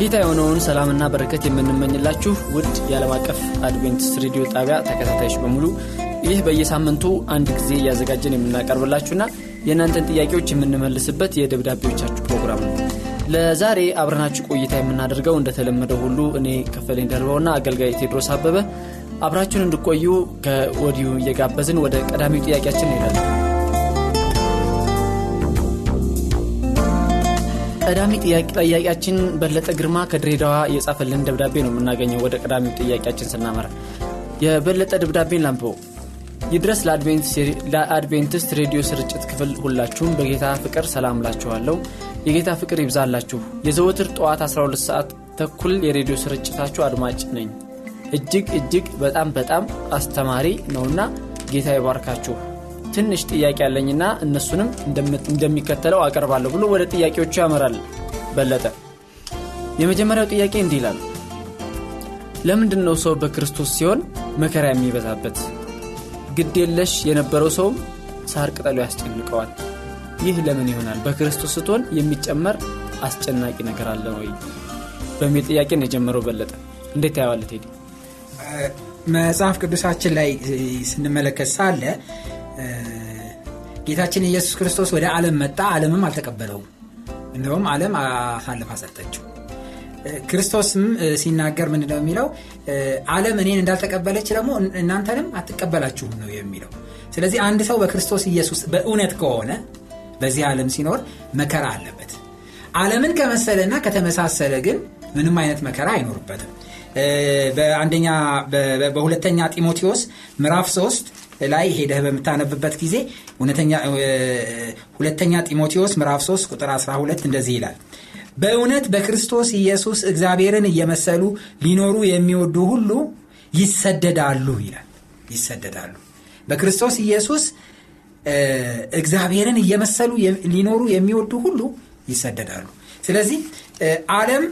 ከጌታ የሆነውን ሰላምና በረከት የምንመኝላችሁ ውድ የዓለም አቀፍ አድቬንቲስት ሬዲዮ ጣቢያ ተከታታዮች በሙሉ ይህ በየሳምንቱ አንድ ጊዜ እያዘጋጀን የምናቀርብላችሁና የእናንተን ጥያቄዎች የምንመልስበት የደብዳቤዎቻችሁ ፕሮግራም ነው። ለዛሬ አብረናችሁ ቆይታ የምናደርገው እንደተለመደው ሁሉ እኔ ከፈለኝ ደርበውና አገልጋይ ቴድሮስ አበበ አብራችሁን እንድቆዩ ከወዲሁ እየጋበዝን ወደ ቀዳሚው ጥያቄያችን እንሄዳለን። ቀዳሚ ጥያቄያችን በለጠ ግርማ ከድሬዳዋ የጻፈልን ደብዳቤ ነው የምናገኘው። ወደ ቀዳሚው ጥያቄያችን ስናመራ የበለጠ ደብዳቤን ላንብበው። ይድረስ ለአድቬንቲስት ሬዲዮ ስርጭት ክፍል ሁላችሁም በጌታ ፍቅር ሰላም ላችኋለሁ። የጌታ ፍቅር ይብዛላችሁ። የዘወትር ጠዋት 12 ሰዓት ተኩል የሬዲዮ ስርጭታችሁ አድማጭ ነኝ። እጅግ እጅግ በጣም በጣም አስተማሪ ነውና ጌታ ይባርካችሁ። ትንሽ ጥያቄ ያለኝና እነሱንም እንደሚከተለው አቀርባለሁ ብሎ ወደ ጥያቄዎቹ ያመራል በለጠ። የመጀመሪያው ጥያቄ እንዲህ ይላል። ለምንድን ነው ሰው በክርስቶስ ሲሆን መከራ የሚበዛበት? ግድ የለሽ የነበረው ሰውም ሳር ቅጠሉ ያስጨንቀዋል። ይህ ለምን ይሆናል? በክርስቶስ ስትሆን የሚጨመር አስጨናቂ ነገር አለ ወይ? በሚል ጥያቄ ነው የጀመረው በለጠ። እንዴት ታየዋለህ ቴዲ? መጽሐፍ ቅዱሳችን ላይ ስንመለከት ሳለ ጌታችን ኢየሱስ ክርስቶስ ወደ ዓለም መጣ፣ ዓለምም አልተቀበለውም። እንደውም ዓለም አሳልፋ ሰጠችው። ክርስቶስም ሲናገር ምንድነው የሚለው? ዓለም እኔን እንዳልተቀበለች ደግሞ እናንተንም አትቀበላችሁም ነው የሚለው። ስለዚህ አንድ ሰው በክርስቶስ ኢየሱስ በእውነት ከሆነ በዚህ ዓለም ሲኖር መከራ አለበት። ዓለምን ከመሰለና ከተመሳሰለ ግን ምንም አይነት መከራ አይኖርበትም። በአንደኛ በሁለተኛ ጢሞቴዎስ ምዕራፍ 3 ላይ ሄደህ በምታነብበት ጊዜ ሁለተኛ ጢሞቴዎስ ምዕራፍ 3 ቁጥር 12 እንደዚህ ይላል። በእውነት በክርስቶስ ኢየሱስ እግዚአብሔርን እየመሰሉ ሊኖሩ የሚወዱ ሁሉ ይሰደዳሉ ይላል። ይሰደዳሉ። በክርስቶስ ኢየሱስ እግዚአብሔርን እየመሰሉ ሊኖሩ የሚወዱ ሁሉ ይሰደዳሉ። ስለዚህ ዓለም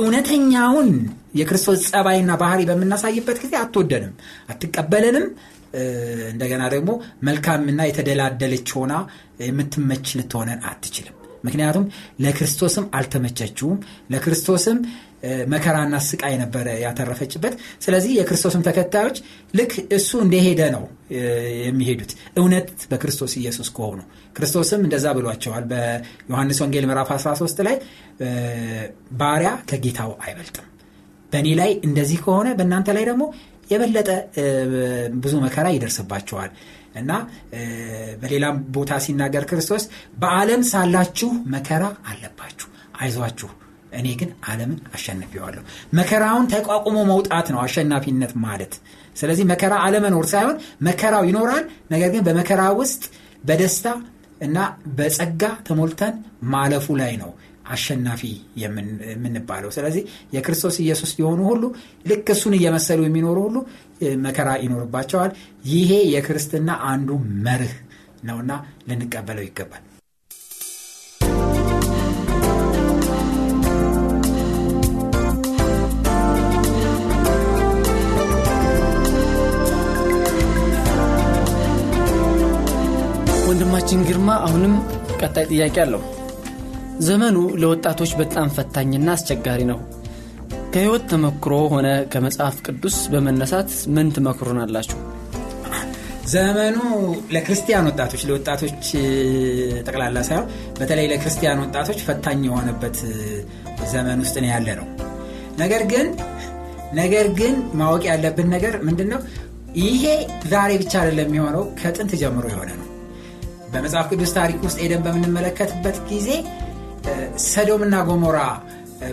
እውነተኛውን የክርስቶስ ጸባይና ባህሪ በምናሳይበት ጊዜ አትወደንም አትቀበለንም እንደገና ደግሞ መልካምና የተደላደለች ሆና የምትመች ልትሆነን አትችልም። ምክንያቱም ለክርስቶስም አልተመቸችውም። ለክርስቶስም መከራና ስቃይ ነበረ ያተረፈችበት። ስለዚህ የክርስቶስም ተከታዮች ልክ እሱ እንደሄደ ነው የሚሄዱት። እውነት በክርስቶስ ኢየሱስ ከሆኑ። ክርስቶስም እንደዛ ብሏቸዋል በዮሐንስ ወንጌል ምዕራፍ 13 ላይ ባሪያ ከጌታው አይበልጥም። በእኔ ላይ እንደዚህ ከሆነ በእናንተ ላይ ደግሞ የበለጠ ብዙ መከራ ይደርስባቸዋል። እና በሌላም ቦታ ሲናገር ክርስቶስ በዓለም ሳላችሁ መከራ አለባችሁ አይዟችሁ እኔ ግን ዓለምን አሸንፊዋለሁ መከራውን ተቋቁሞ መውጣት ነው አሸናፊነት ማለት። ስለዚህ መከራ አለመኖር ሳይሆን መከራው ይኖራል። ነገር ግን በመከራ ውስጥ በደስታ እና በጸጋ ተሞልተን ማለፉ ላይ ነው አሸናፊ የምንባለው። ስለዚህ የክርስቶስ ኢየሱስ የሆኑ ሁሉ ልክ እሱን እየመሰሉ የሚኖሩ ሁሉ መከራ ይኖርባቸዋል። ይሄ የክርስትና አንዱ መርህ ነውና ልንቀበለው ይገባል። ወንድማችን ግርማ አሁንም ቀጣይ ጥያቄ አለው ዘመኑ ለወጣቶች በጣም ፈታኝና አስቸጋሪ ነው። ከህይወት ተመክሮ ሆነ ከመጽሐፍ ቅዱስ በመነሳት ምን ትመክሩናላችሁ? ዘመኑ ለክርስቲያን ወጣቶች ለወጣቶች ጠቅላላ ሳይሆን በተለይ ለክርስቲያን ወጣቶች ፈታኝ የሆነበት ዘመን ውስጥ ነው ያለ ነው። ነገር ግን ነገር ግን ማወቅ ያለብን ነገር ምንድን ነው ይሄ ዛሬ ብቻ አይደለም የሚሆነው ከጥንት ጀምሮ የሆነ ነው። በመጽሐፍ ቅዱስ ታሪክ ውስጥ ሄደን በምንመለከትበት ጊዜ ሰዶምና ጎሞራ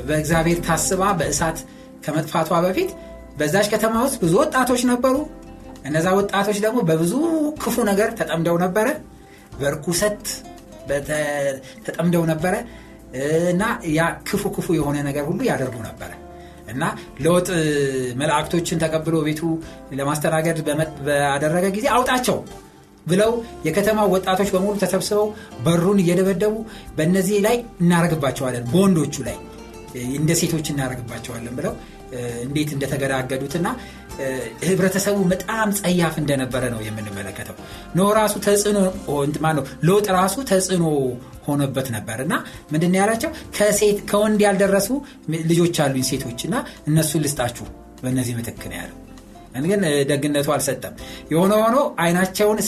በእግዚአብሔር ታስባ በእሳት ከመጥፋቷ በፊት በዛች ከተማ ውስጥ ብዙ ወጣቶች ነበሩ። እነዛ ወጣቶች ደግሞ በብዙ ክፉ ነገር ተጠምደው ነበረ። በርኩሰት ተጠምደው ነበረ። እና ያ ክፉ ክፉ የሆነ ነገር ሁሉ ያደርጉ ነበረ። እና ለውጥ መላእክቶችን ተቀብሎ ቤቱ ለማስተናገድ ባደረገ ጊዜ አውጣቸው ብለው የከተማ ወጣቶች በሙሉ ተሰብስበው በሩን እየደበደቡ በእነዚህ ላይ እናረግባቸዋለን፣ በወንዶቹ ላይ እንደ ሴቶች እናረግባቸዋለን ብለው እንዴት እንደተገዳገዱትና ህብረተሰቡ በጣም ጸያፍ እንደነበረ ነው የምንመለከተው። ኖ ራሱ ተጽዕኖ ነው ሎጥ ራሱ ተጽዕኖ ሆኖበት ነበር እና ምንድን ያላቸው ከወንድ ያልደረሱ ልጆች አሉኝ ሴቶች እና እነሱን ልስጣችሁ በእነዚህ ምትክ ነው ያለው። ግን ደግነቱ አልሰጠም። የሆነ ሆኖ አይናቸውን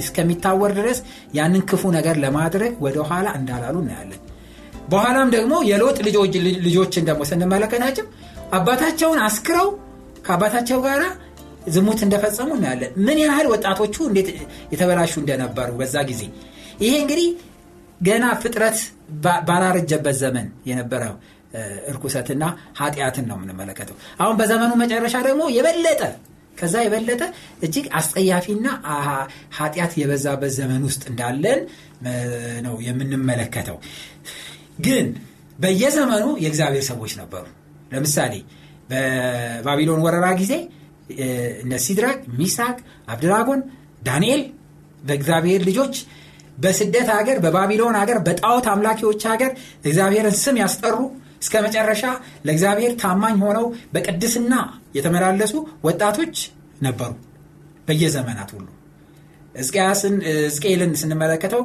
እስከሚታወር ድረስ ያንን ክፉ ነገር ለማድረግ ወደኋላ እንዳላሉ እናያለን። በኋላም ደግሞ የሎጥ ልጆችን ደግሞ ስንመለከታቸው አባታቸውን አስክረው ከአባታቸው ጋር ዝሙት እንደፈጸሙ እናያለን። ምን ያህል ወጣቶቹ እንዴት የተበላሹ እንደነበሩ በዛ ጊዜ። ይሄ እንግዲህ ገና ፍጥረት ባላረጀበት ዘመን የነበረው እርኩሰትና ኃጢአትን ነው የምንመለከተው። አሁን በዘመኑ መጨረሻ ደግሞ የበለጠ ከዛ የበለጠ እጅግ አስጠያፊና ኃጢአት የበዛበት ዘመን ውስጥ እንዳለን ነው የምንመለከተው። ግን በየዘመኑ የእግዚአብሔር ሰዎች ነበሩ። ለምሳሌ በባቢሎን ወረራ ጊዜ እነ ሲድራቅ፣ ሚሳቅ፣ አብድራጎን፣ ዳንኤል በእግዚአብሔር ልጆች በስደት ሀገር በባቢሎን ሀገር በጣዖት አምላኪዎች ሀገር እግዚአብሔርን ስም ያስጠሩ እስከ መጨረሻ ለእግዚአብሔር ታማኝ ሆነው በቅድስና የተመላለሱ ወጣቶች ነበሩ። በየዘመናት ሁሉ ሕዝቅኤልን ስንመለከተው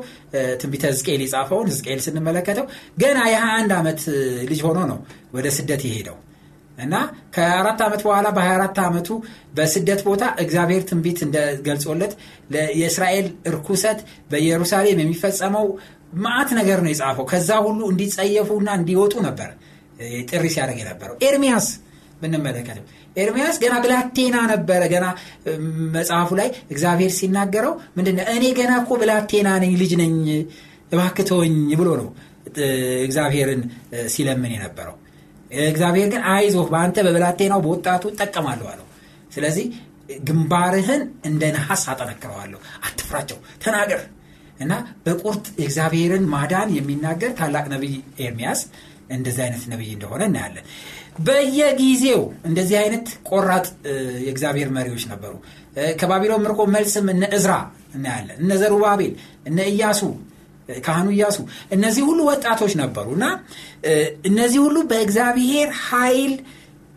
ትንቢተ ሕዝቅኤል የጻፈውን ሕዝቅኤል ስንመለከተው ገና የ21 ዓመት ልጅ ሆኖ ነው ወደ ስደት የሄደው። እና ከአራት ዓመት በኋላ በ24 ዓመቱ በስደት ቦታ እግዚአብሔር ትንቢት እንደገልጾለት የእስራኤል እርኩሰት በኢየሩሳሌም የሚፈጸመው ማአት ነገር ነው የጻፈው። ከዛ ሁሉ እንዲጸየፉና እንዲወጡ ነበር ጥሪ ሲያደርግ የነበረው ኤርሚያስ ብንመለከተው ኤርሚያስ ገና ብላቴና ነበረ። ገና መጽሐፉ ላይ እግዚአብሔር ሲናገረው ምንድነ እኔ ገና እኮ ብላቴና ነኝ ልጅ ነኝ እባክተወኝ ብሎ ነው እግዚአብሔርን ሲለምን የነበረው። እግዚአብሔር ግን አይዞህ በአንተ በብላቴናው በወጣቱ እጠቀማለሁ አለው። ስለዚህ ግንባርህን እንደ ነሐስ አጠነክረዋለሁ አትፍራቸው ተናገር። እና በቁርጥ እግዚአብሔርን ማዳን የሚናገር ታላቅ ነቢይ ኤርሚያስ እንደዚህ አይነት ነቢይ እንደሆነ እናያለን። በየጊዜው እንደዚህ አይነት ቆራጥ የእግዚአብሔር መሪዎች ነበሩ። ከባቢሎን ምርኮ መልስም እነ እዝራ እናያለን። እነ ዘሩባቤል እነ ኢያሱ ካህኑ እያሱ እነዚህ ሁሉ ወጣቶች ነበሩ እና እነዚህ ሁሉ በእግዚአብሔር ኃይል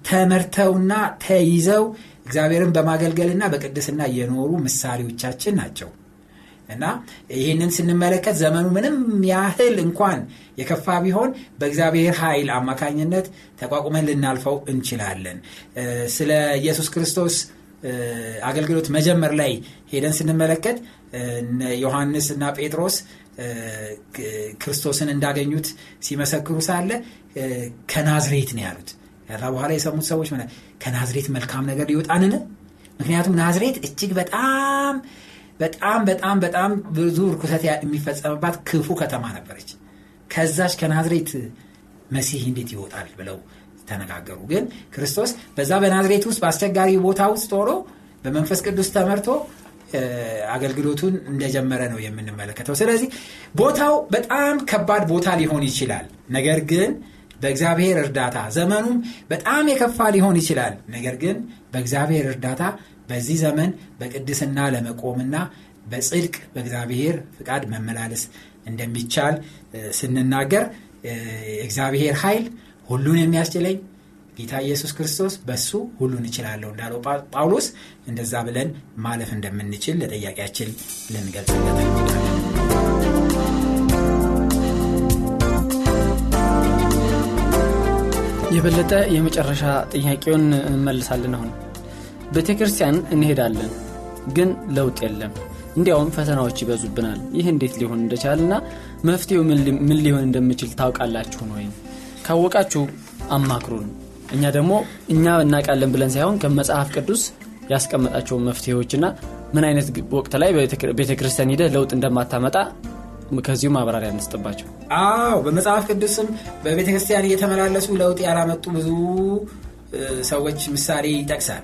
ተመርተውና ተይዘው እግዚአብሔርን በማገልገልና በቅድስና የኖሩ ምሳሌዎቻችን ናቸው እና ይህንን ስንመለከት ዘመኑ ምንም ያህል እንኳን የከፋ ቢሆን በእግዚአብሔር ኃይል አማካኝነት ተቋቁመን ልናልፈው እንችላለን። ስለ ኢየሱስ ክርስቶስ አገልግሎት መጀመር ላይ ሄደን ስንመለከት ዮሐንስ እና ጴጥሮስ ክርስቶስን እንዳገኙት ሲመሰክሩ ሳለ ከናዝሬት ነው ያሉት። ከዛ በኋላ የሰሙት ሰዎች ከናዝሬት መልካም ነገር ሊወጣንን? ምክንያቱም ናዝሬት እጅግ በጣም በጣም በጣም በጣም ብዙ ርኩሰት የሚፈጸምባት ክፉ ከተማ ነበረች። ከዛች ከናዝሬት መሲህ እንዴት ይወጣል ብለው ተነጋገሩ። ግን ክርስቶስ በዛ በናዝሬት ውስጥ በአስቸጋሪ ቦታ ውስጥ ሆኖ በመንፈስ ቅዱስ ተመርቶ አገልግሎቱን እንደጀመረ ነው የምንመለከተው። ስለዚህ ቦታው በጣም ከባድ ቦታ ሊሆን ይችላል። ነገር ግን በእግዚአብሔር እርዳታ ዘመኑም በጣም የከፋ ሊሆን ይችላል። ነገር ግን በእግዚአብሔር እርዳታ በዚህ ዘመን በቅድስና ለመቆምና በጽድቅ በእግዚአብሔር ፍቃድ መመላለስ እንደሚቻል ስንናገር እግዚአብሔር ኃይል ሁሉን የሚያስችለኝ ጌታ ኢየሱስ ክርስቶስ በሱ ሁሉን እችላለሁ እንዳለው ጳውሎስ እንደዛ ብለን ማለፍ እንደምንችል ለጠያቂያችን ልንገልጽለት። እንወዳለን የበለጠ የመጨረሻ ጥያቄውን እንመልሳለን አሁን። ቤተ ክርስቲያን እንሄዳለን ግን ለውጥ የለም። እንዲያውም ፈተናዎች ይበዙብናል። ይህ እንዴት ሊሆን እንደቻልና መፍትሄው ምን ሊሆን እንደሚችል ታውቃላችሁን ወይም ካወቃችሁ አማክሩን። እኛ ደግሞ እኛ እናውቃለን ብለን ሳይሆን ከመጽሐፍ ቅዱስ ያስቀመጣቸውን መፍትሄዎችና ምን አይነት ወቅት ላይ ቤተ ክርስቲያን ሂደህ ለውጥ እንደማታመጣ ከዚሁ ማብራሪያ እንስጥባቸው። አዎ በመጽሐፍ ቅዱስም በቤተ ክርስቲያን እየተመላለሱ ለውጥ ያላመጡ ብዙ ሰዎች ምሳሌ ይጠቅሳል።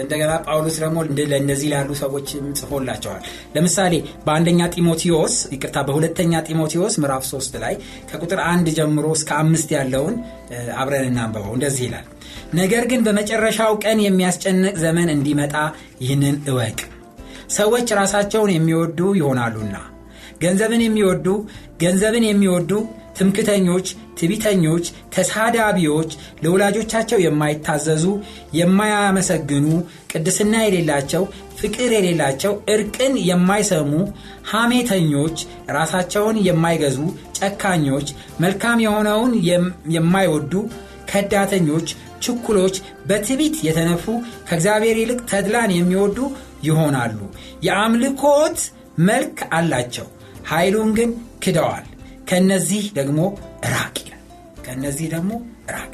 እንደገና ጳውሎስ ደግሞ ለእነዚህ ላሉ ሰዎች ጽፎላቸዋል። ለምሳሌ በአንደኛ ጢሞቴዎስ ይቅርታ በሁለተኛ ጢሞቴዎስ ምዕራፍ 3 ላይ ከቁጥር አንድ ጀምሮ እስከ አምስት ያለውን አብረን እናንበበው እንደዚህ ይላል። ነገር ግን በመጨረሻው ቀን የሚያስጨንቅ ዘመን እንዲመጣ ይህንን እወቅ። ሰዎች ራሳቸውን የሚወዱ ይሆናሉና ገንዘብን የሚወዱ ገንዘብን የሚወዱ ትምክተኞች ትቢተኞች ተሳዳቢዎች ለወላጆቻቸው የማይታዘዙ የማያመሰግኑ ቅድስና የሌላቸው ፍቅር የሌላቸው እርቅን የማይሰሙ ሐሜተኞች ራሳቸውን የማይገዙ ጨካኞች መልካም የሆነውን የማይወዱ ከዳተኞች ችኩሎች በትቢት የተነፉ ከእግዚአብሔር ይልቅ ተድላን የሚወዱ ይሆናሉ። የአምልኮት መልክ አላቸው ኃይሉን ግን ክደዋል። ከነዚህ ደግሞ ራቅ ይላል። ከነዚህ ደግሞ ራቅ።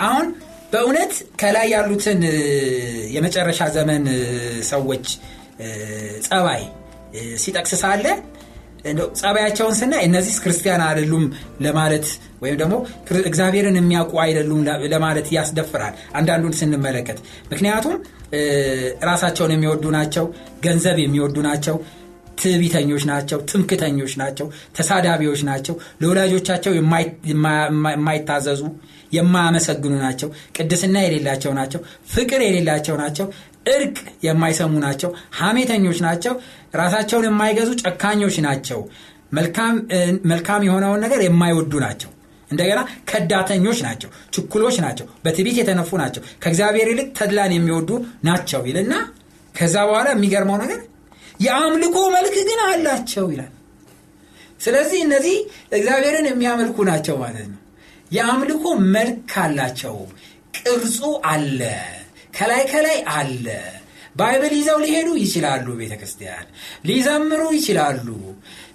አሁን በእውነት ከላይ ያሉትን የመጨረሻ ዘመን ሰዎች ጸባይ ሲጠቅስ ሳለ ጸባያቸውን ስናይ እነዚህ ክርስቲያን አይደሉም ለማለት ወይም ደግሞ እግዚአብሔርን የሚያውቁ አይደሉም ለማለት ያስደፍራል አንዳንዱን ስንመለከት። ምክንያቱም ራሳቸውን የሚወዱ ናቸው ገንዘብ የሚወዱ ናቸው ትቢተኞች ናቸው ትምክተኞች ናቸው ተሳዳቢዎች ናቸው ለወላጆቻቸው የማይታዘዙ የማያመሰግኑ ናቸው ቅድስና የሌላቸው ናቸው ፍቅር የሌላቸው ናቸው እርቅ የማይሰሙ ናቸው ሐሜተኞች ናቸው ራሳቸውን የማይገዙ ጨካኞች ናቸው መልካም የሆነውን ነገር የማይወዱ ናቸው እንደገና ከዳተኞች ናቸው ችኩሎች ናቸው በትቢት የተነፉ ናቸው ከእግዚአብሔር ይልቅ ተድላን የሚወዱ ናቸው ይልና ከዛ በኋላ የሚገርመው ነገር የአምልኮ መልክ ግን አላቸው ይላል። ስለዚህ እነዚህ እግዚአብሔርን የሚያመልኩ ናቸው ማለት ነው። የአምልኮ መልክ አላቸው። ቅርጹ አለ ከላይ ከላይ አለ። Bible ይዘው ሊሄዱ ይችላሉ ቤተ ክርስቲያን ሊዘምሩ ይችላሉ።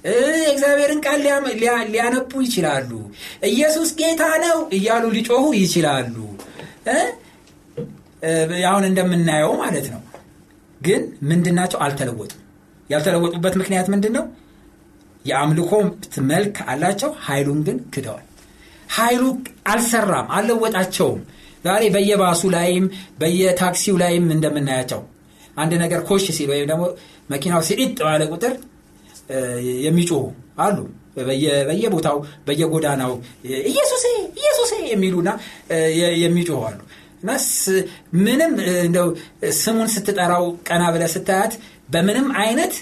የእግዚአብሔርን ቃል ሊያነቡ ይችላሉ። ኢየሱስ ጌታ ነው እያሉ ሊጮሁ ይችላሉ። አሁን እንደምናየው ማለት ነው። ግን ምንድናቸው? አልተለወጡም ያልተለወጡበት ምክንያት ምንድን ነው የአምልኮ መልክ አላቸው ኃይሉን ግን ክደዋል። ኃይሉ አልሰራም አልለወጣቸውም። ዛሬ በየባሱ ላይም በየታክሲው ላይም እንደምናያቸው አንድ ነገር ኮሽ ሲል ወይም ደግሞ መኪናው ሲጢጥ ባለ ቁጥር የሚጮሁ አሉ። በየቦታው በየጎዳናው ኢየሱሴ ኢየሱሴ የሚሉና የሚጮሁ አሉ። እና ምንም እንደው ስሙን ስትጠራው ቀና ብለ ስታያት በምንም አይነት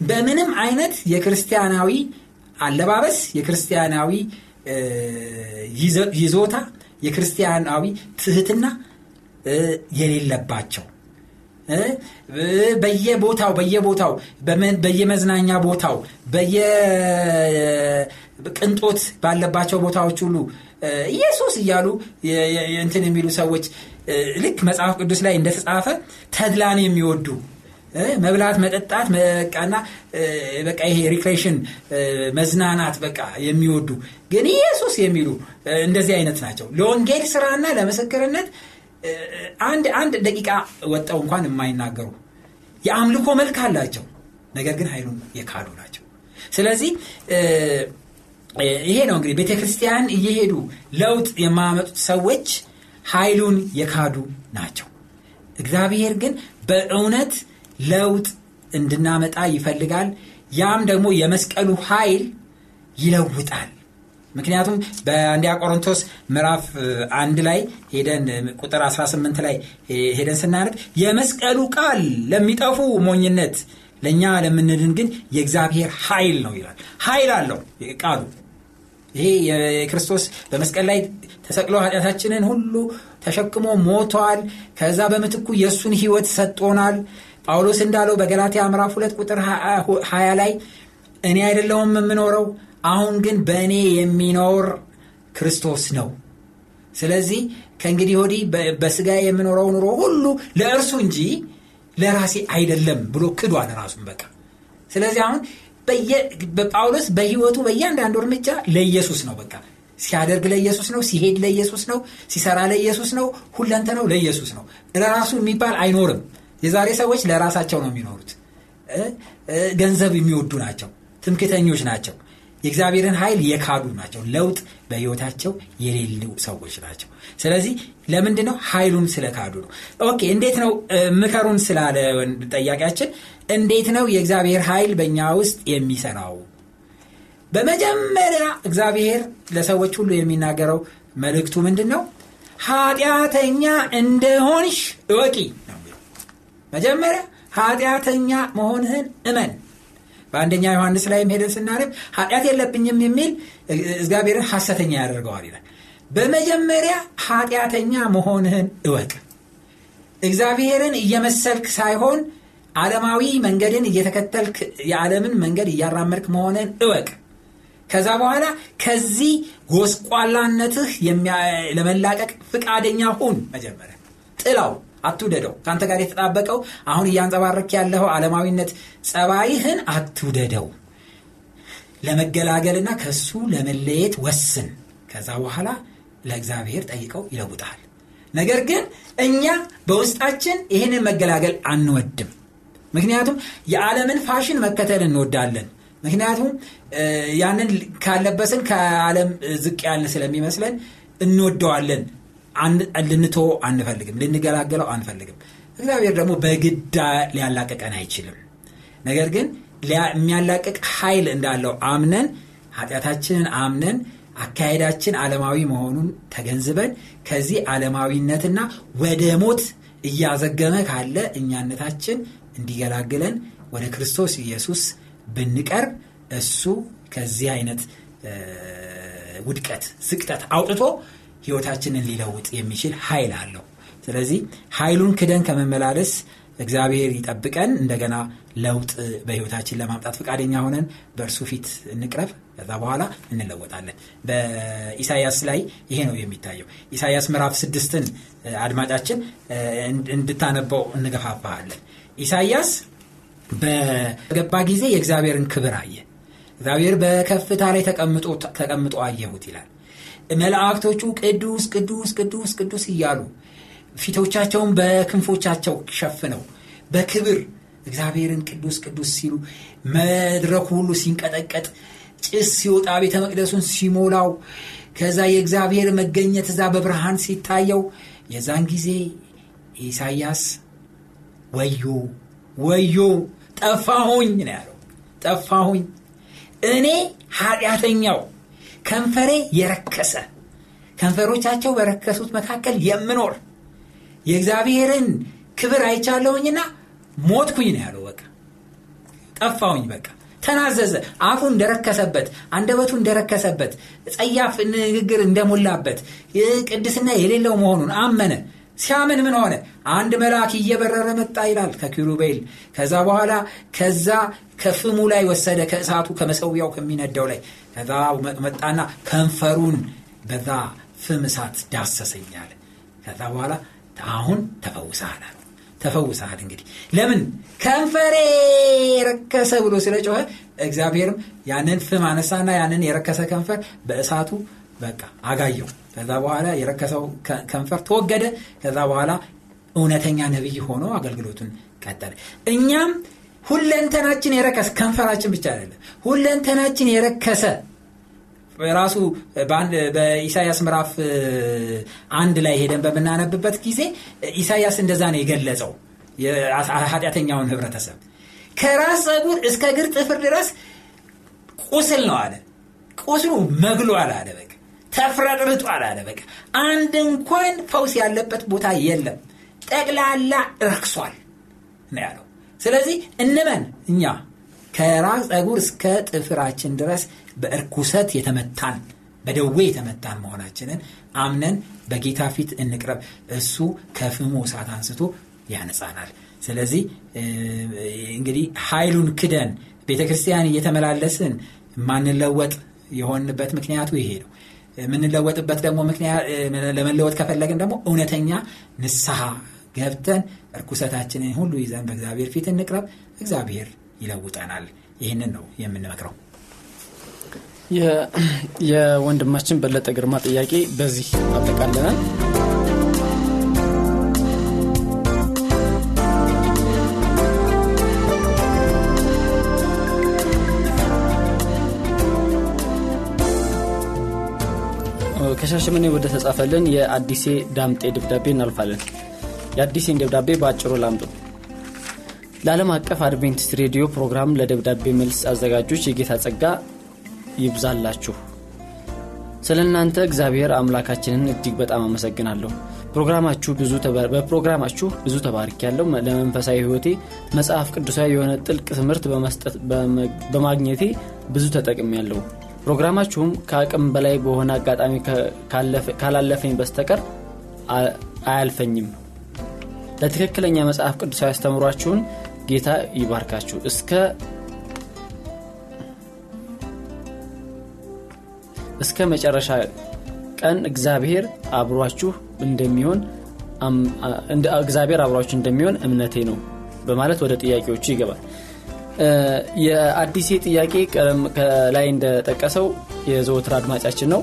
በምንም አይነት የክርስቲያናዊ አለባበስ የክርስቲያናዊ ይዞታ የክርስቲያናዊ ትህትና የሌለባቸው። በየቦታው በየቦታው በየመዝናኛ ቦታው በየቅንጦት ባለባቸው ቦታዎች ሁሉ ኢየሱስ እያሉ እንትን የሚሉ ሰዎች ልክ መጽሐፍ ቅዱስ ላይ እንደተጻፈ ተድላን የሚወዱ መብላት መጠጣት በቃ በቃ ይሄ recreation መዝናናት በቃ የሚወዱ ግን ኢየሱስ የሚሉ እንደዚህ አይነት ናቸው። ለወንጌል ስራና ለምስክርነት አንድ አንድ ደቂቃ ወጥተው እንኳን የማይናገሩ የአምልኮ መልክ አላቸው። ነገር ግን ኃይሉን የካዱ ናቸው። ስለዚህ ይሄ ነው እንግዲህ ቤተ ክርስቲያን እየሄዱ ለውጥ የማያመጡት ሰዎች ኃይሉን የካዱ ናቸው። እግዚአብሔር ግን በእውነት ለውጥ እንድናመጣ ይፈልጋል። ያም ደግሞ የመስቀሉ ኃይል ይለውጣል። ምክንያቱም በአንዲያ ቆሮንቶስ ምዕራፍ አንድ ላይ ሄደን ቁጥር 18 ላይ ሄደን ስናነብ የመስቀሉ ቃል ለሚጠፉ ሞኝነት ለእኛ ለምንድን ግን የእግዚአብሔር ኃይል ነው ይላል። ኃይል አለው ቃሉ። ይሄ የክርስቶስ በመስቀል ላይ ተሰቅሎ ኃጢአታችንን ሁሉ ተሸክሞ ሞቷል። ከዛ በምትኩ የእሱን ህይወት ሰጥቶናል ጳውሎስ እንዳለው በገላትያ ምዕራፍ 2 ቁጥር 20 ላይ እኔ አይደለውም የምኖረው አሁን ግን በእኔ የሚኖር ክርስቶስ ነው። ስለዚህ ከእንግዲህ ወዲህ በስጋ የምኖረው ኑሮ ሁሉ ለእርሱ እንጂ ለራሴ አይደለም ብሎ ክዷል ራሱን በቃ። ስለዚህ አሁን ጳውሎስ በህይወቱ በእያንዳንዱ እርምጃ ለኢየሱስ ነው በቃ። ሲያደርግ ለኢየሱስ ነው ሲሄድ ለኢየሱስ ነው ሲሰራ ለኢየሱስ ነው ሁለንተ ነው ለኢየሱስ ነው። ለራሱ የሚባል አይኖርም የዛሬ ሰዎች ለራሳቸው ነው የሚኖሩት። ገንዘብ የሚወዱ ናቸው ትምክተኞች ናቸው። የእግዚአብሔርን ኃይል የካዱ ናቸው ለውጥ በህይወታቸው የሌሉ ሰዎች ናቸው። ስለዚህ ለምንድን ነው ኃይሉን ስለካዱ ነው። okay እንዴት ነው ምከሩን ስላለ ጠያቂያችን እንዴት ነው የእግዚአብሔር ኃይል በእኛ ውስጥ የሚሰራው? በመጀመሪያ እግዚአብሔር ለሰዎች ሁሉ የሚናገረው መልእክቱ ምንድን ነው ኃጢአተኛ እንደሆንሽ እወቂ ነው መጀመሪያ ኃጢአተኛ መሆንህን እመን። በአንደኛ ዮሐንስ ላይም ሄደን ስናነብ ኃጢአት የለብኝም የሚል እግዚአብሔርን ሐሰተኛ ያደርገዋል ይላል። በመጀመሪያ ኃጢአተኛ መሆንህን እወቅ። እግዚአብሔርን እየመሰልክ ሳይሆን ዓለማዊ መንገድን እየተከተልክ የዓለምን መንገድ እያራመድክ መሆንን እወቅ። ከዛ በኋላ ከዚህ ጎስቋላነትህ ለመላቀቅ ፍቃደኛ ሁን መጀመሪያ። ጥላው አትውደደው። ከአንተ ጋር የተጣበቀው አሁን እያንጸባረክ ያለው ዓለማዊነት ጸባይህን አትውደደው። ለመገላገልና ከሱ ለመለየት ወስን። ከዛ በኋላ ለእግዚአብሔር ጠይቀው ይለውጣል። ነገር ግን እኛ በውስጣችን ይህንን መገላገል አንወድም። ምክንያቱም የዓለምን ፋሽን መከተል እንወዳለን። ምክንያቱም ያንን ካለበስን ከዓለም ዝቅ ያለ ስለሚመስለን እንወደዋለን ልንቶ አንፈልግም ልንገላገለው አንፈልግም። እግዚአብሔር ደግሞ በግዳ ሊያላቀቀን አይችልም። ነገር ግን የሚያላቅቅ ኃይል እንዳለው አምነን ኃጢአታችንን አምነን አካሄዳችን ዓለማዊ መሆኑን ተገንዝበን ከዚህ ዓለማዊነትና ወደ ሞት እያዘገመ ካለ እኛነታችን እንዲገላግለን ወደ ክርስቶስ ኢየሱስ ብንቀርብ እሱ ከዚህ አይነት ውድቀት ዝቅጠት አውጥቶ ህይወታችንን ሊለውጥ የሚችል ኃይል አለው። ስለዚህ ኃይሉን ክደን ከመመላለስ እግዚአብሔር ይጠብቀን። እንደገና ለውጥ በህይወታችን ለማምጣት ፈቃደኛ ሆነን በእርሱ ፊት እንቅረብ። ከዛ በኋላ እንለወጣለን። በኢሳያስ ላይ ይሄ ነው የሚታየው። ኢሳያስ ምዕራፍ ስድስትን አድማጫችን እንድታነበው እንገፋፋሃለን። ኢሳያስ በገባ ጊዜ የእግዚአብሔርን ክብር አየ። እግዚአብሔር በከፍታ ላይ ተቀምጦ አየሁት ይላል መላእክቶቹ ቅዱስ ቅዱስ ቅዱስ ቅዱስ እያሉ ፊቶቻቸውን በክንፎቻቸው ሸፍነው በክብር እግዚአብሔርን ቅዱስ ቅዱስ ሲሉ መድረኩ ሁሉ ሲንቀጠቀጥ ጭስ ሲወጣ ቤተ መቅደሱን ሲሞላው ከዛ የእግዚአብሔር መገኘት እዛ በብርሃን ሲታየው የዛን ጊዜ ኢሳያስ ወዮ ወዮ ጠፋሁኝ ነው ያለው። ጠፋሁኝ። እኔ ኃጢአተኛው ከንፈሬ የረከሰ ከንፈሮቻቸው በረከሱት መካከል የምኖር የእግዚአብሔርን ክብር አይቻለሁኝና ሞትኩኝ ነው ያለው። በቃ ጠፋሁኝ። በቃ ተናዘዘ። አፉ እንደረከሰበት አንደበቱ እንደረከሰበት ጸያፍ ንግግር እንደሞላበት ቅድስና የሌለው መሆኑን አመነ ሲያምን ምን ሆነ? አንድ መልአክ እየበረረ መጣ ይላል ከኪሩቤል። ከዛ በኋላ ከዛ ከፍሙ ላይ ወሰደ ከእሳቱ ከመሰዊያው ከሚነደው ላይ። ከዛ መጣና ከንፈሩን በዛ ፍም እሳት ዳሰሰኛል ከዛ በኋላ አሁን ተፈውሰሃል ተፈውሰሃል እንግዲህ። ለምን? ከንፈሬ የረከሰ ብሎ ስለጮኸ እግዚአብሔርም ያንን ፍም አነሳና ያንን የረከሰ ከንፈር በእሳቱ በቃ አጋየው ከዛ በኋላ የረከሰው ከንፈር ተወገደ። ከዛ በኋላ እውነተኛ ነቢይ ሆኖ አገልግሎቱን ቀጠለ። እኛም ሁለንተናችን የረከሰ ከንፈራችን ብቻ አይደለም ሁለንተናችን የረከሰ ራሱ በኢሳያስ ምዕራፍ አንድ ላይ ሄደን በምናነብበት ጊዜ ኢሳያስ እንደዛ ነው የገለጸው ኃጢአተኛውን ህብረተሰብ። ከራስ ጸጉር እስከ ግር ጥፍር ድረስ ቁስል ነው አለ። ቁስሉ መግሏል አለ በቃ ተፍረጥርጧል አለ። በቃ አንድ እንኳን ፈውስ ያለበት ቦታ የለም። ጠቅላላ ረክሷል ነው ያለው። ስለዚህ እንመን እኛ ከራስ ጸጉር እስከ ጥፍራችን ድረስ በእርኩሰት የተመታን በደዌ የተመታን መሆናችንን አምነን በጌታ ፊት እንቅረብ። እሱ ከፍሙ እሳት አንስቶ ያነጻናል። ስለዚህ እንግዲህ ኃይሉን ክደን ቤተ ክርስቲያን እየተመላለስን ማንለወጥ የሆንበት ምክንያቱ ይሄ ነው የምንለወጥበት ደግሞ ለመለወጥ ከፈለግን ደግሞ እውነተኛ ንስሐ ገብተን እርኩሰታችንን ሁሉ ይዘን በእግዚአብሔር ፊት እንቅረብ እግዚአብሔር ይለውጠናል። ይህንን ነው የምንመክረው። የወንድማችን በለጠ ግርማ ጥያቄ በዚህ አጠቃለናል ከሻሸመኔ ወደ ተጻፈልን የአዲሴ ዳምጤ ደብዳቤ እናልፋለን። የአዲሴን ደብዳቤ በአጭሩ ላምጡ። ለዓለም አቀፍ አድቬንቲስት ሬዲዮ ፕሮግራም ለደብዳቤ መልስ አዘጋጆች የጌታ ጸጋ ይብዛላችሁ። ስለ እናንተ እግዚአብሔር አምላካችንን እጅግ በጣም አመሰግናለሁ። ፕሮግራማችሁ ብዙ በፕሮግራማችሁ ብዙ ተባርክ ያለው ለመንፈሳዊ ህይወቴ መጽሐፍ ቅዱሳዊ የሆነ ጥልቅ ትምህርት በማግኘቴ ብዙ ተጠቅም ያለው ፕሮግራማችሁም ከአቅም በላይ በሆነ አጋጣሚ ካላለፈኝ በስተቀር አያልፈኝም። ለትክክለኛ መጽሐፍ ቅዱሳዊ ያስተምሯችሁን ጌታ ይባርካችሁ። እስከ እስከ መጨረሻ ቀን እግዚአብሔር አብሯችሁ እንደሚሆን እግዚአብሔር አብሯችሁ እንደሚሆን እምነቴ ነው በማለት ወደ ጥያቄዎቹ ይገባል የአዲሴ ጥያቄ ከላይ እንደጠቀሰው የዘወትር አድማጫችን ነው።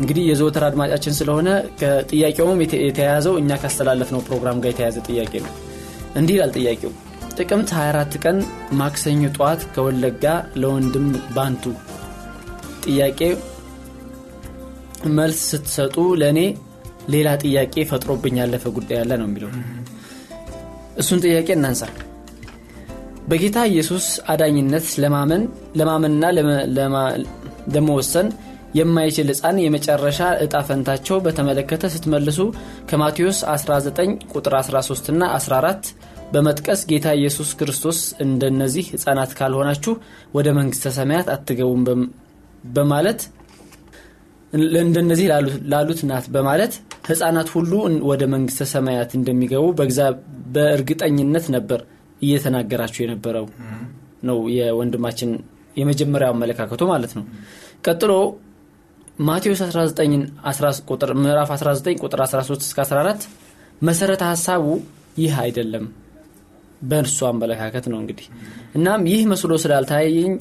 እንግዲህ የዘወትር አድማጫችን ስለሆነ ከጥያቄውም የተያያዘው እኛ ካስተላለፍነው ፕሮግራም ጋር የተያያዘ ጥያቄ ነው። እንዲህ ይላል ጥያቄው። ጥቅምት 24 ቀን ማክሰኞ ጠዋት ከወለጋ ለወንድም ባንቱ። ጥያቄ መልስ ስትሰጡ ለእኔ ሌላ ጥያቄ ፈጥሮብኝ ያለፈ ጉዳይ ያለ ነው የሚለው። እሱን ጥያቄ እናንሳ በጌታ ኢየሱስ አዳኝነት ለማመን ለማመንና ለመወሰን የማይችል ህፃን የመጨረሻ እጣ ፈንታቸው በተመለከተ ስትመልሱ ከማቴዎስ 19 ቁጥር 13 ና 14 በመጥቀስ ጌታ ኢየሱስ ክርስቶስ እንደነዚህ ህፃናት ካልሆናችሁ ወደ መንግስተ ሰማያት አትገቡም በማለት እንደነዚህ ላሉት ናት በማለት ህፃናት ሁሉ ወደ መንግስተ ሰማያት እንደሚገቡ በእርግጠኝነት ነበር እየተናገራችሁ የነበረው ነው የወንድማችን የመጀመሪያው አመለካከቱ ማለት ነው። ቀጥሎ ማቴዎስ 19 ምዕራፍ 19 ቁጥር 13 እስከ 14 መሰረተ ሀሳቡ ይህ አይደለም በእርሱ አመለካከት ነው እንግዲህ። እናም ይህ መስሎ ስላልታየኝ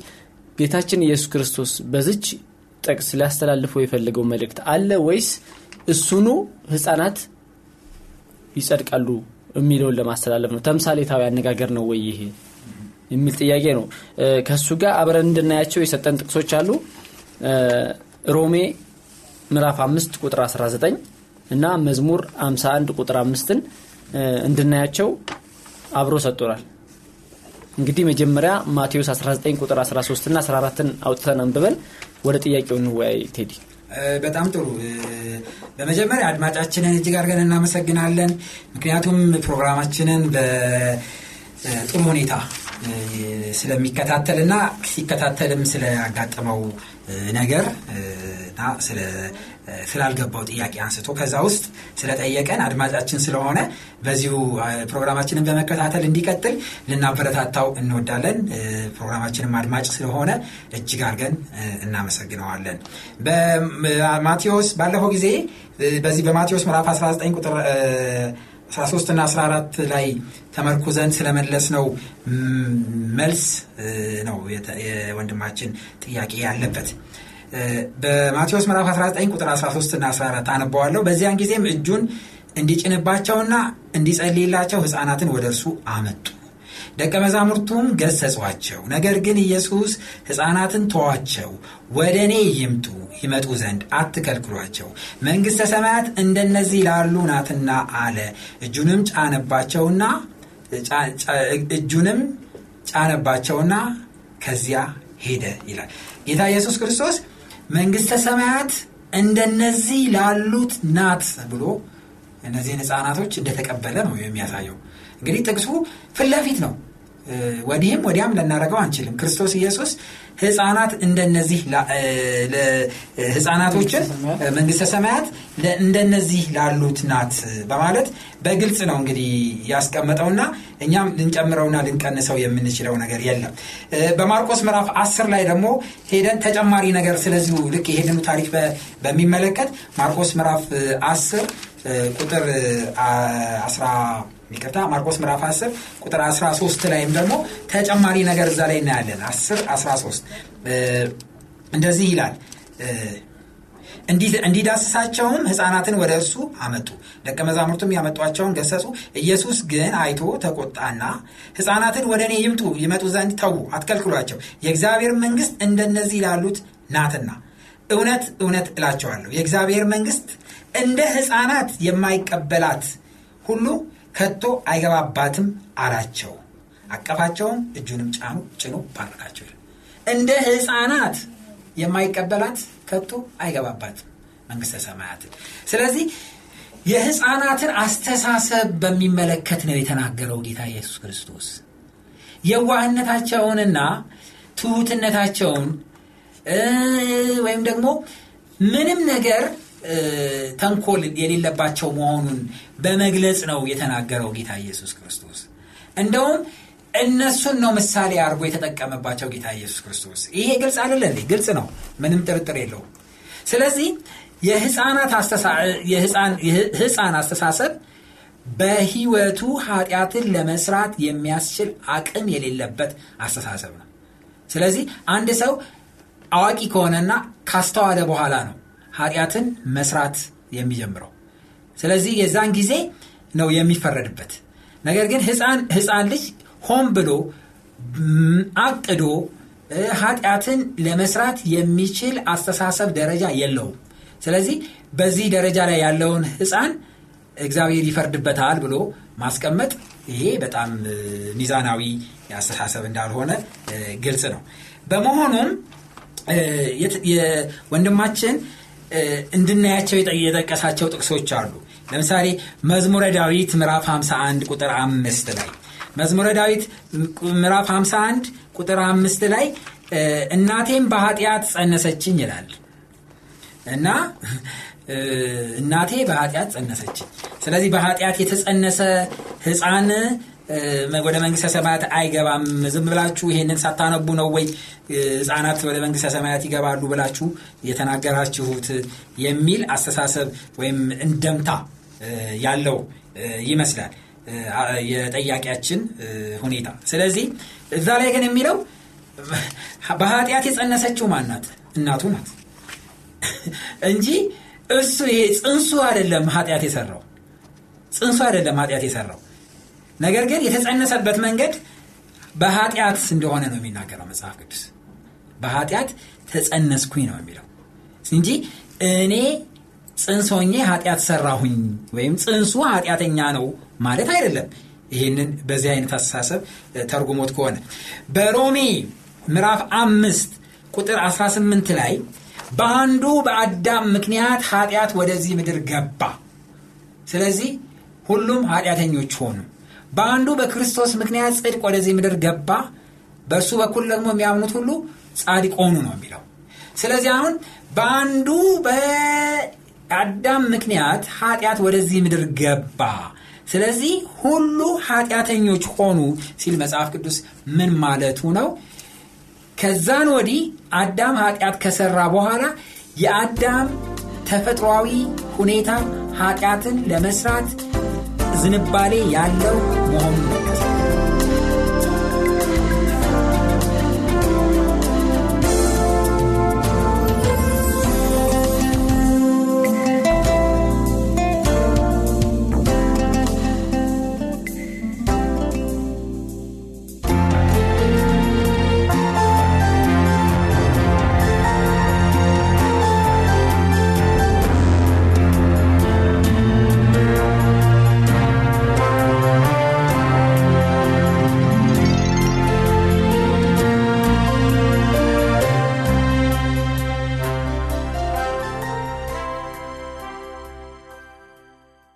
ጌታችን ኢየሱስ ክርስቶስ በዝች ጥቅስ ሊያስተላልፈው የፈለገው መልእክት አለ ወይስ እሱኑ ህፃናት ይጸድቃሉ የሚለውን ለማስተላለፍ ነው። ተምሳሌታዊ አነጋገር ነው ወይ ይሄ? የሚል ጥያቄ ነው። ከእሱ ጋር አብረን እንድናያቸው የሰጠን ጥቅሶች አሉ። ሮሜ ምዕራፍ 5 ቁጥር 19 እና መዝሙር 51 ቁጥር 5ን እንድናያቸው አብሮ ሰጥቶናል። እንግዲህ መጀመሪያ ማቴዎስ 19 ቁጥር 13 እና 14ን አውጥተን አንብበን ወደ ጥያቄው እንወያይ። ቴዲ በጣም ጥሩ። በመጀመሪያ አድማጫችንን እጅግ አድርገን እናመሰግናለን። ምክንያቱም ፕሮግራማችንን በጥሩ ሁኔታ ስለሚከታተልና ሲከታተልም ስለያጋጠመው ነገር እና ስላልገባው ጥያቄ አንስቶ ከዛ ውስጥ ስለጠየቀን አድማጫችን ስለሆነ በዚሁ ፕሮግራማችንን በመከታተል እንዲቀጥል ልናበረታታው እንወዳለን። ፕሮግራማችንም አድማጭ ስለሆነ እጅግ አድርገን እናመሰግነዋለን። በማቴዎስ ባለፈው ጊዜ በዚህ በማቴዎስ ምዕራፍ 19 ቁጥር 13 እና 14 ላይ ተመርኩዘን ስለመለስ ነው መልስ ነው የወንድማችን ጥያቄ ያለበት በማቴዎስ ምዕራፍ 19 ቁጥር 13 እና 14 አነበዋለሁ በዚያን ጊዜም እጁን እንዲጭንባቸውና እንዲጸልይላቸው ህፃናትን ወደ እርሱ አመጡ። ደቀ መዛሙርቱም ገሰጿቸው። ነገር ግን ኢየሱስ ህፃናትን ተዋቸው ወደ እኔ ይምጡ ይመጡ ዘንድ አትከልክሏቸው። መንግሥተ ሰማያት እንደነዚህ ላሉ ናትና አለ። እጁንም ጫነባቸውና እጁንም ጫነባቸውና ከዚያ ሄደ ይላል። ጌታ ኢየሱስ ክርስቶስ መንግሥተ ሰማያት እንደነዚህ ላሉት ናት ብሎ እነዚህን ህፃናቶች እንደተቀበለ ነው የሚያሳየው። እንግዲህ ጥቅሱ ፊት ለፊት ነው ወዲህም ወዲያም ልናደረገው አንችልም። ክርስቶስ ኢየሱስ ህፃናት እንደነዚህ ህፃናቶችን መንግስተ ሰማያት እንደነዚህ ላሉት ናት በማለት በግልጽ ነው እንግዲህ ያስቀመጠውና እኛም ልንጨምረውና ልንቀንሰው የምንችለው ነገር የለም። በማርቆስ ምዕራፍ 10 ላይ ደግሞ ሄደን ተጨማሪ ነገር ስለዚሁ ልክ ይሄንኑ ታሪክ በሚመለከት ማርቆስ ምዕራፍ 10 ቁጥር 10 ይቅርታ ማርቆስ ምዕራፍ 10 ቁጥር 13 ላይም ደግሞ ተጨማሪ ነገር እዛ ላይ እናያለን። 10 13 እንደዚህ ይላል። እንዲዳስሳቸውም ህፃናትን ወደ እርሱ አመጡ። ደቀ መዛሙርቱም ያመጧቸውን ገሰጹ። ኢየሱስ ግን አይቶ ተቆጣና ህፃናትን ወደ እኔ ይምጡ ይመጡ ዘንድ ተዉ አትከልክሏቸው። የእግዚአብሔር መንግስት እንደነዚህ ላሉት ናትና እውነት እውነት እላቸዋለሁ የእግዚአብሔር መንግስት እንደ ህፃናት የማይቀበላት ሁሉ ከቶ አይገባባትም አላቸው። አቀፋቸውም እጁንም ጫኑ ጭኑ ባረካቸው እንደ ህፃናት የማይቀበላት ከቶ አይገባባትም መንግስተ ሰማያትን። ስለዚህ የህፃናትን አስተሳሰብ በሚመለከት ነው የተናገረው ጌታ ኢየሱስ ክርስቶስ። የዋህነታቸውንና ትሁትነታቸውን ወይም ደግሞ ምንም ነገር ተንኮል የሌለባቸው መሆኑን በመግለጽ ነው የተናገረው ጌታ ኢየሱስ ክርስቶስ። እንደውም እነሱን ነው ምሳሌ አድርጎ የተጠቀመባቸው ጌታ ኢየሱስ ክርስቶስ። ይሄ ግልጽ አይደለ እንዴ? ግልጽ ነው። ምንም ጥርጥር የለውም። ስለዚህ የህፃናት ህፃን አስተሳሰብ በህይወቱ ኃጢአትን ለመስራት የሚያስችል አቅም የሌለበት አስተሳሰብ ነው። ስለዚህ አንድ ሰው አዋቂ ከሆነና ካስተዋለ በኋላ ነው ኃጢአትን መስራት የሚጀምረው። ስለዚህ የዛን ጊዜ ነው የሚፈረድበት። ነገር ግን ህፃን ልጅ ሆን ብሎ አቅዶ ኃጢአትን ለመስራት የሚችል አስተሳሰብ ደረጃ የለውም። ስለዚህ በዚህ ደረጃ ላይ ያለውን ህፃን እግዚአብሔር ይፈርድበታል ብሎ ማስቀመጥ ይሄ በጣም ሚዛናዊ አስተሳሰብ እንዳልሆነ ግልጽ ነው። በመሆኑም ወንድማችን እንድናያቸው የጠቀሳቸው ጥቅሶች አሉ። ለምሳሌ መዝሙረ ዳዊት ምዕራፍ 51 ቁጥር አምስት ላይ መዝሙረ ዳዊት ምዕራፍ 51 ቁጥር አምስት ላይ እናቴም በኃጢአት ጸነሰችኝ ይላል። እና እናቴ በኃጢአት ጸነሰችኝ። ስለዚህ በኃጢአት የተጸነሰ ህፃን ወደ መንግስተ ሰማያት አይገባም። ዝም ብላችሁ ይሄንን ሳታነቡ ነው ወይ? ህፃናት ወደ መንግስተ ሰማያት ይገባሉ ብላችሁ የተናገራችሁት የሚል አስተሳሰብ ወይም እንደምታ ያለው ይመስላል የጠያቂያችን ሁኔታ። ስለዚህ እዛ ላይ ግን የሚለው በኃጢአት የጸነሰችው ማናት እናቱ ናት። እንጂ እሱ ይሄ ጽንሱ አይደለም ኃጢአት የሰራው። ጽንሱ አይደለም ኃጢአት የሰራው ነገር ግን የተጸነሰበት መንገድ በኃጢአት እንደሆነ ነው የሚናገረው መጽሐፍ ቅዱስ። በኃጢአት ተጸነስኩኝ ነው የሚለው እንጂ እኔ ጽንስ ሆኜ ኃጢአት ሰራሁኝ ወይም ጽንሱ ኃጢአተኛ ነው ማለት አይደለም። ይህንን በዚህ አይነት አስተሳሰብ ተርጉሞት ከሆነ በሮሜ ምዕራፍ አምስት ቁጥር 18 ላይ በአንዱ በአዳም ምክንያት ኃጢአት ወደዚህ ምድር ገባ። ስለዚህ ሁሉም ኃጢአተኞች ሆኑ በአንዱ በክርስቶስ ምክንያት ጽድቅ ወደዚህ ምድር ገባ በእርሱ በኩል ደግሞ የሚያምኑት ሁሉ ጻድቅ ሆኑ ነው የሚለው። ስለዚህ አሁን በአንዱ በአዳም ምክንያት ኃጢአት ወደዚህ ምድር ገባ። ስለዚህ ሁሉ ኃጢአተኞች ሆኑ ሲል መጽሐፍ ቅዱስ ምን ማለቱ ነው? ከዛን ወዲህ አዳም ኃጢአት ከሰራ በኋላ የአዳም ተፈጥሯዊ ሁኔታ ኃጢአትን ለመስራት ዝንባሌ ያለው መሆኑን